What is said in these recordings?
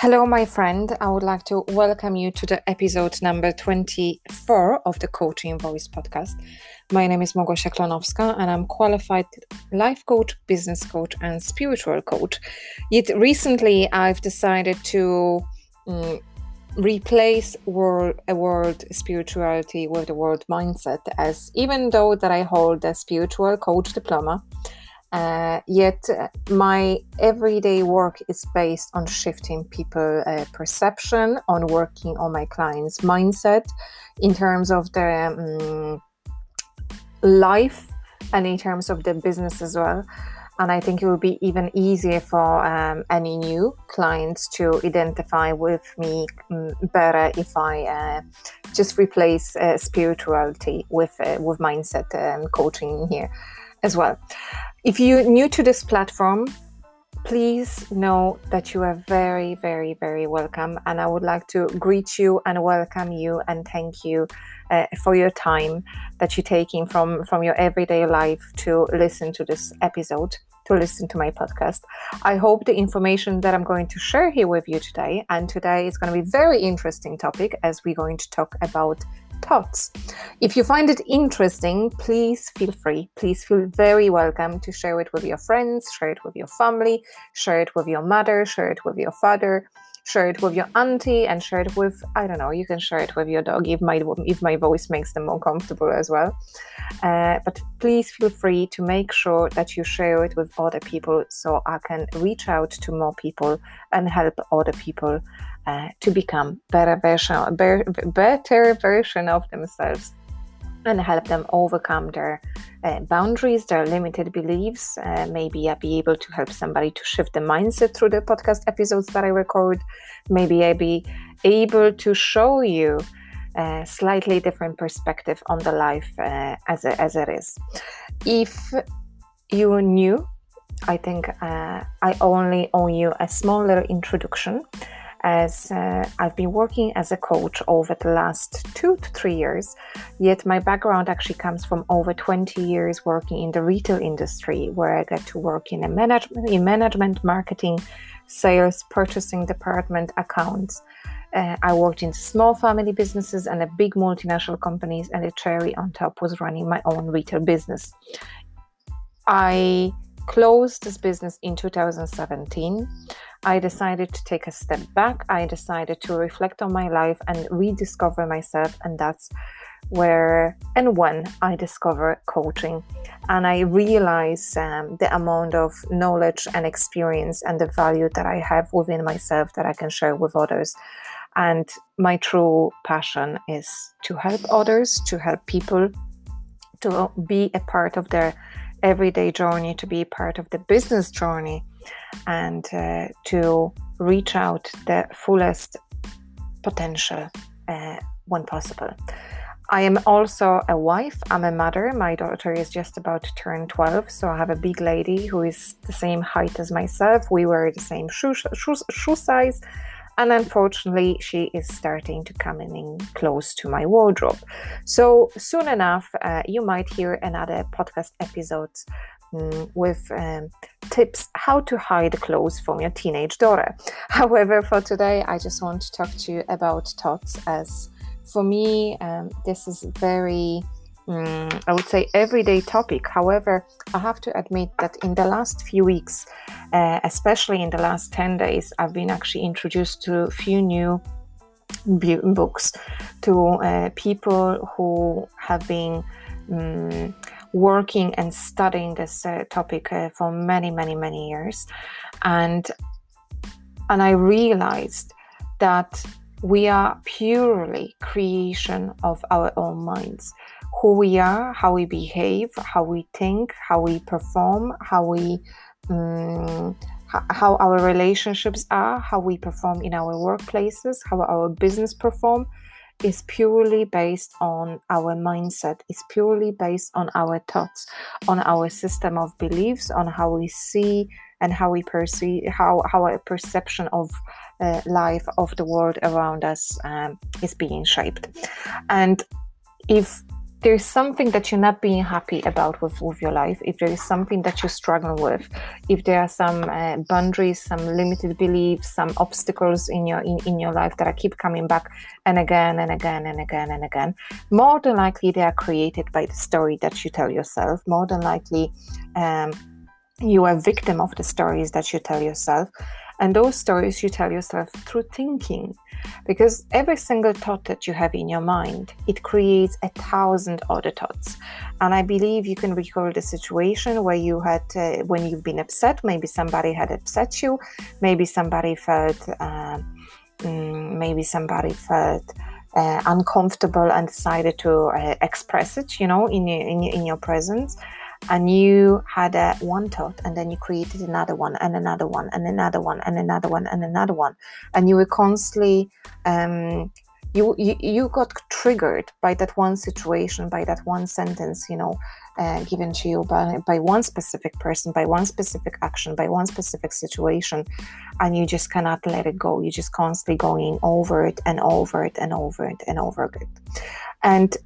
Hello, my friend. I would like to welcome you to the episode number 24 of the Coaching Voice podcast. My name is Małgosia Klonowska, and I'm qualified life coach, business coach, and spiritual coach. Yet recently, I've decided to um, replace world, a word spirituality with the word mindset, as even though that I hold a spiritual coach diploma, uh, yet uh, my everyday work is based on shifting people uh, perception on working on my clients mindset in terms of their um, life and in terms of the business as well. And i think it will be even easier for um, any new clients to identify with me um, better if i uh, just replace uh, spirituality with uh, with mindset and coaching here as well if you're new to this platform, please know that you are very, very, very welcome. And I would like to greet you and welcome you and thank you uh, for your time that you're taking from, from your everyday life to listen to this episode, to listen to my podcast. I hope the information that I'm going to share here with you today, and today is going to be very interesting topic as we're going to talk about thoughts. If you find it interesting, please feel free. Please feel very welcome to share it with your friends, share it with your family, share it with your mother, share it with your father, share it with your auntie, and share it with I don't know. You can share it with your dog if my if my voice makes them more comfortable as well. Uh, but please feel free to make sure that you share it with other people so I can reach out to more people and help other people uh, to become better version, better version of themselves and help them overcome their uh, boundaries, their limited beliefs. Uh, maybe I'll be able to help somebody to shift the mindset through the podcast episodes that I record. Maybe I'll be able to show you a slightly different perspective on the life uh, as, a, as it is. If you're new, I think uh, I only owe you a small little introduction as uh, I've been working as a coach over the last two to three years. Yet my background actually comes from over 20 years working in the retail industry, where I get to work in a management, in management, marketing, sales, purchasing department, accounts. Uh, I worked in small family businesses and a big multinational companies, and the cherry on top was running my own retail business. I closed this business in 2017. I decided to take a step back. I decided to reflect on my life and rediscover myself, and that's where and when I discover coaching. And I realize um, the amount of knowledge and experience and the value that I have within myself that I can share with others. And my true passion is to help others, to help people to be a part of their everyday journey, to be part of the business journey, and uh, to reach out the fullest potential uh, when possible. I am also a wife. I'm a mother. My daughter is just about to turn 12, so I have a big lady who is the same height as myself. We wear the same shoe, shoe, shoe size, and unfortunately, she is starting to come in close to my wardrobe. So soon enough, uh, you might hear another podcast episode um, with um, tips how to hide clothes from your teenage daughter. However, for today, I just want to talk to you about thoughts as for me, um, this is very um, I would say everyday topic. However, I have to admit that in the last few weeks, uh, especially in the last 10 days, I've been actually introduced to a few new books to uh, people who have been um, working and studying this uh, topic uh, for many, many, many years. And, and I realized that we are purely creation of our own minds who we are, how we behave, how we think, how we perform, how we um, how our relationships are, how we perform in our workplaces, how our business perform is purely based on our mindset, is purely based on our thoughts, on our system of beliefs, on how we see and how we perceive, how, how our perception of uh, life, of the world around us um, is being shaped. And if there's something that you're not being happy about with, with your life, if there is something that you struggle with, if there are some uh, boundaries, some limited beliefs, some obstacles in your in, in your life that are keep coming back and again and again and again and again, more than likely they are created by the story that you tell yourself. More than likely, um, you are a victim of the stories that you tell yourself. And those stories you tell yourself through thinking. Because every single thought that you have in your mind, it creates a thousand other thoughts. And I believe you can recall the situation where you had, uh, when you've been upset, maybe somebody had upset you, maybe somebody felt, uh, mm, maybe somebody felt uh, uncomfortable and decided to uh, express it, you know, in in in your presence and you had a one thought and then you created another one and another one and another one and another one and another one. And you were constantly um, you, you you got triggered by that one situation by that one sentence you know uh, given to you by, by one specific person by one specific action by one specific situation and you just cannot let it go. You're just constantly going over it and over it and over it and over it. And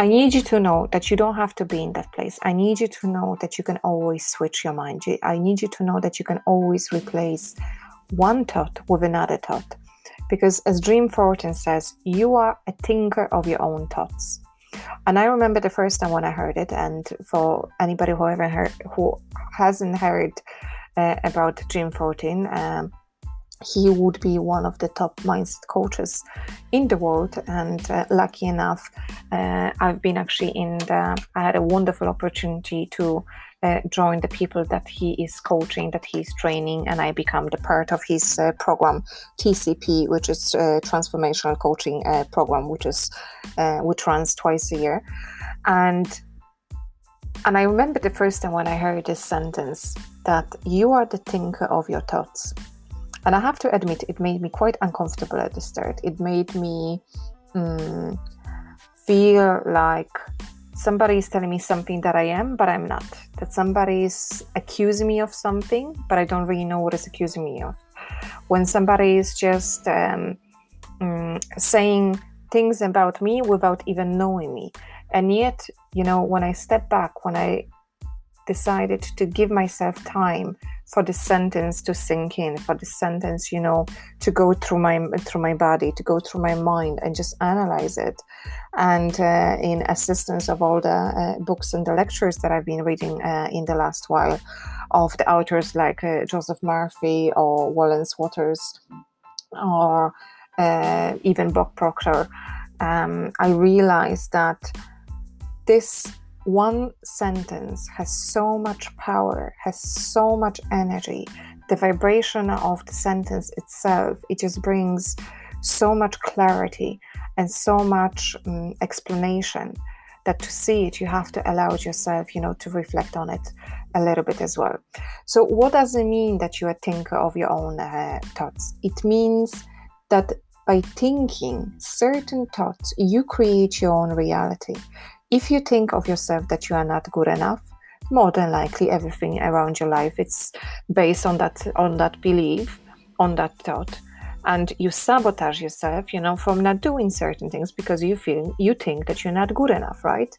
I need you to know that you don't have to be in that place. I need you to know that you can always switch your mind. I need you to know that you can always replace one thought with another thought. Because as Dream Fortin says, you are a thinker of your own thoughts. And I remember the first time when I heard it, and for anybody who heard, who hasn't heard uh, about Dream Fortin, um, he would be one of the top mindset coaches in the world. And uh, lucky enough uh, i've been actually in the i had a wonderful opportunity to uh, join the people that he is coaching that he's training and i become the part of his uh, program tcp which is uh, transformational coaching uh, program which is which runs twice a year. And and i remember the first time when i heard this sentence that you are the thinker of your thoughts and I have to admit, it made me quite uncomfortable at the start. It made me um, feel like somebody is telling me something that I am, but I'm not. That somebody is accusing me of something, but I don't really know what is accusing me of. When somebody is just um, um, saying things about me without even knowing me. And yet, you know, when I step back, when I decided to give myself time for the sentence to sink in for the sentence you know to go through my through my body to go through my mind and just analyze it. And uh, in assistance of all the uh, books and the lectures that i've been reading uh, in the last while of the authors like uh, joseph murphy or wallace wattles or uh, even bob proctor um, i realized that this one sentence has so much power, has so much energy. The vibration of the sentence itself, it just brings so much clarity and so much um, explanation that to see it, you have to allow yourself, you know, to reflect on it a little bit as well. So, what does it mean that you're thinker of your own uh, thoughts? It means that by thinking certain thoughts, you create your own reality. If you think of yourself that you are not good enough, more than likely everything around your life it's based on that on that belief, on that thought. And you sabotage yourself, you know, from not doing certain things because you feel you think that you're not good enough, right?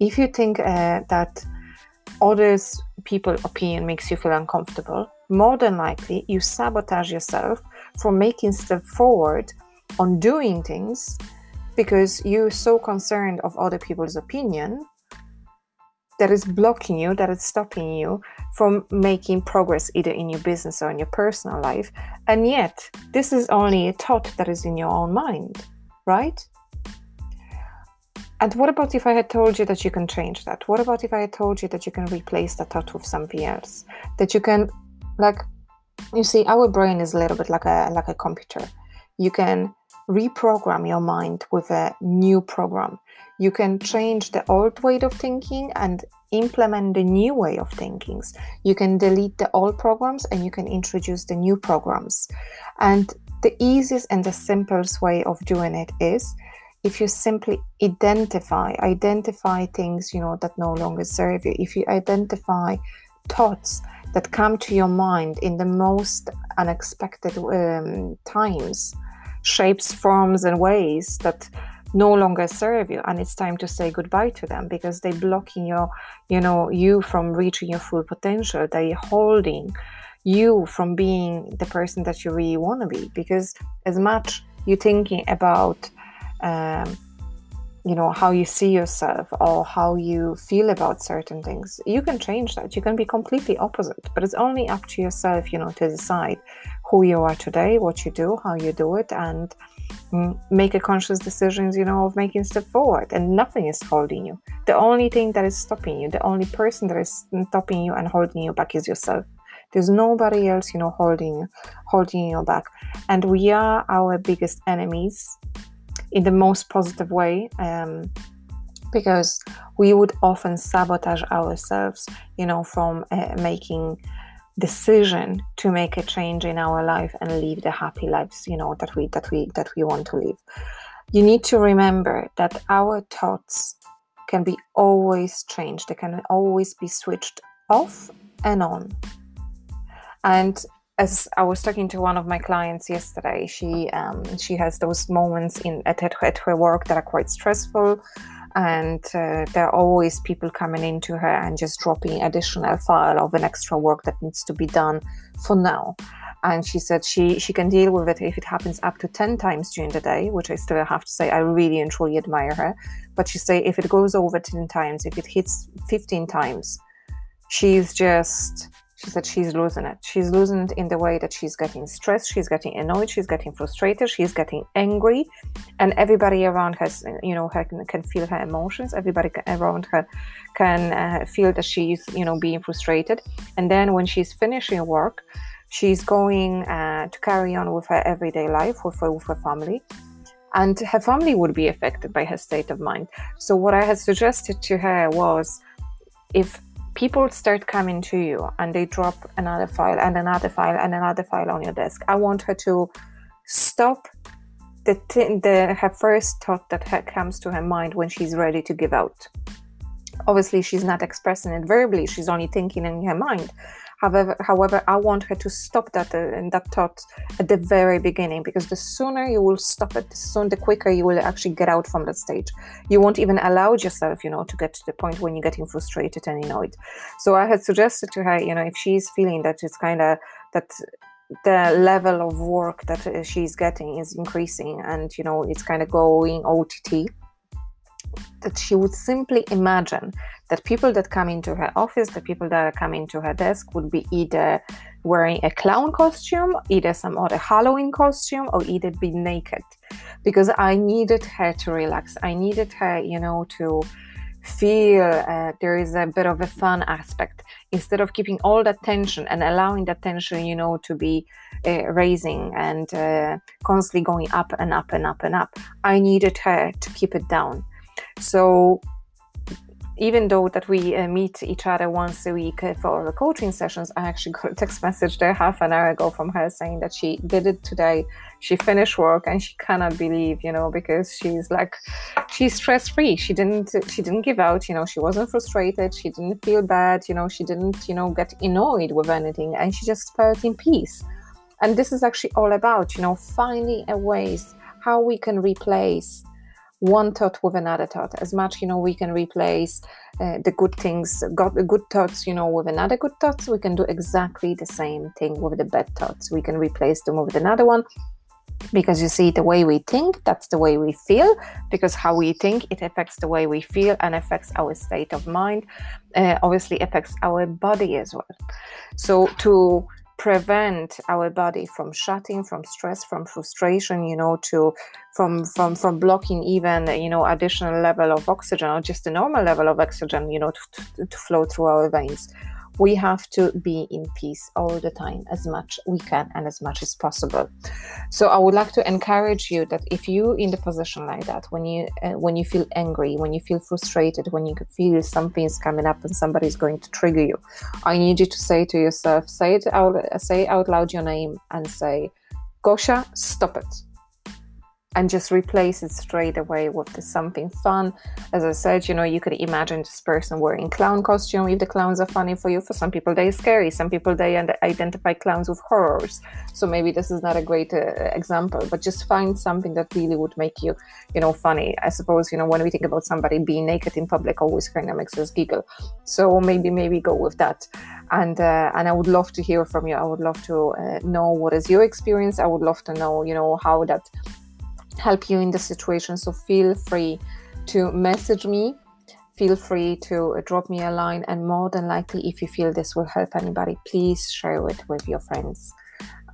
If you think uh, that others people opinion makes you feel uncomfortable, more than likely you sabotage yourself from making step forward on doing things because you're so concerned of other people's opinion that is blocking you that is stopping you from making progress either in your business or in your personal life. And yet this is only a thought that is in your own mind right? And what about if i had told you that you can change that? What about if i had told you that you can replace that thought with something else? That you can like you see our brain is a little bit like a like a computer. You can reprogram your mind with a new program. You can change the old way of thinking and implement the new way of thinking. You can delete the old programs and you can introduce the new programs. And the easiest and the simplest way of doing it is if you simply identify identify things you know that no longer serve you if you identify thoughts that come to your mind in the most unexpected um, times shapes, forms, and ways that no longer serve you and it's time to say goodbye to them because they're blocking your you know you from reaching your full potential. They're holding you from being the person that you really want to be because as much you're thinking about um, you know how you see yourself or how you feel about certain things you can change that. You can be completely opposite but it's only up to yourself you know to decide who you are today what you do how you do it and mm, make a conscious decisions you know of making a step forward. And nothing is holding you. The only thing that is stopping you the only person that is stopping you and holding you back is yourself. There's nobody else you know holding you, holding you back. And we are our biggest enemies in the most positive way um, because we would often sabotage ourselves you know from uh, making decision to make a change in our life and live the happy lives you know that we that we that we want to live. You need to remember that our thoughts can be always changed. They can always be switched off and on. And as I was talking to one of my clients yesterday, she um, she has those moments in at, at her work that are quite stressful, and uh, there are always people coming into her and just dropping additional file of an extra work that needs to be done for now. And she said she she can deal with it if it happens up to ten times during the day, which I still have to say I really and truly admire her. But she say if it goes over ten times, if it hits fifteen times, she's just she said she's losing it. She's losing it in the way that she's getting stressed, she's getting annoyed, she's getting frustrated, she's getting angry, and everybody around her, you know, her, can feel her emotions. Everybody around her can uh, feel that she's, you know, being frustrated. And then when she's finishing work, she's going uh, to carry on with her everyday life with her, with her family and her family would be affected by her state of mind. So, what I had suggested to her was if people start coming to you and they drop another file and another file and another file on your desk. I want her to stop the, the her first thought that her, comes to her mind when she's ready to give out. Obviously, she's not expressing it verbally; she's only thinking in her mind. However, however, I want her to stop that uh, that thought at the very beginning because the sooner you will stop it, the sooner the quicker you will actually get out from that stage. You won't even allow yourself, you know, to get to the point when you're getting frustrated and annoyed. So I had suggested to her, you know, if she's feeling that it's kind of that the level of work that uh, she's getting is increasing and you know it's kind of going ott that she would simply imagine that people that come into her office, the people that are coming to her desk, would be either wearing a clown costume, either some other Halloween costume, or either be naked. Because I needed her to relax. I needed her, you know, to feel uh, there is a bit of a fun aspect instead of keeping all that tension and allowing that tension, you know, to be uh, raising and uh, constantly going up and up and up and up. I needed her to keep it down. So even though that we uh, meet each other once a week uh, for the coaching sessions, I actually got a text message there half an hour ago from her saying that she did it today. She finished work and she cannot believe, you know, because she's like, she's stress free. She didn't, she didn't give out, you know, she wasn't frustrated. She didn't feel bad, you know, she didn't, you know, get annoyed with anything, and she just felt in peace. And this is actually all about, you know, finding a ways how we can replace one thought with another thought. As much you know we can replace uh, the good things got good thoughts you know with another good thoughts we can do exactly the same thing with the bad thoughts. We can replace them with another one because you see the way we think that's the way we feel because how we think it affects the way we feel and affects our state of mind uh, obviously affects our body as well. So to prevent our body from shutting from stress from frustration you know to from from from blocking even you know additional level of oxygen or just a normal level of oxygen you know to, to, to flow through our veins we have to be in peace all the time as much we can and as much as possible. So i would like to encourage you that if you in the position like that when you uh, when you feel angry when you feel frustrated when you feel something's coming up and somebody's going to trigger you i need you to say to yourself say it out say out loud your name and say gosia stop it and just replace it straight away with something fun. As I said, you know, you could imagine this person wearing clown costume if the clowns are funny for you. For some people, they're scary. Some people they identify clowns with horrors. So maybe this is not a great uh, example, but just find something that really would make you, you know, funny. I suppose you know when we think about somebody being naked in public, always kind of makes us giggle. So maybe maybe go with that. And uh, and I would love to hear from you. I would love to uh, know what is your experience. I would love to know, you know, how that help you in the situation. So feel free to message me. Feel free to drop me a line, and more than likely, if you feel this will help anybody, please share it with your friends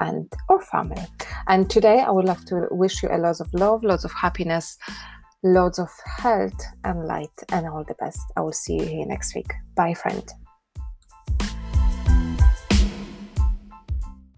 and or family. And today, I would love to wish you a lot of love, lots of happiness, lots of health and light, and all the best. I will see you here next week. Bye, friend.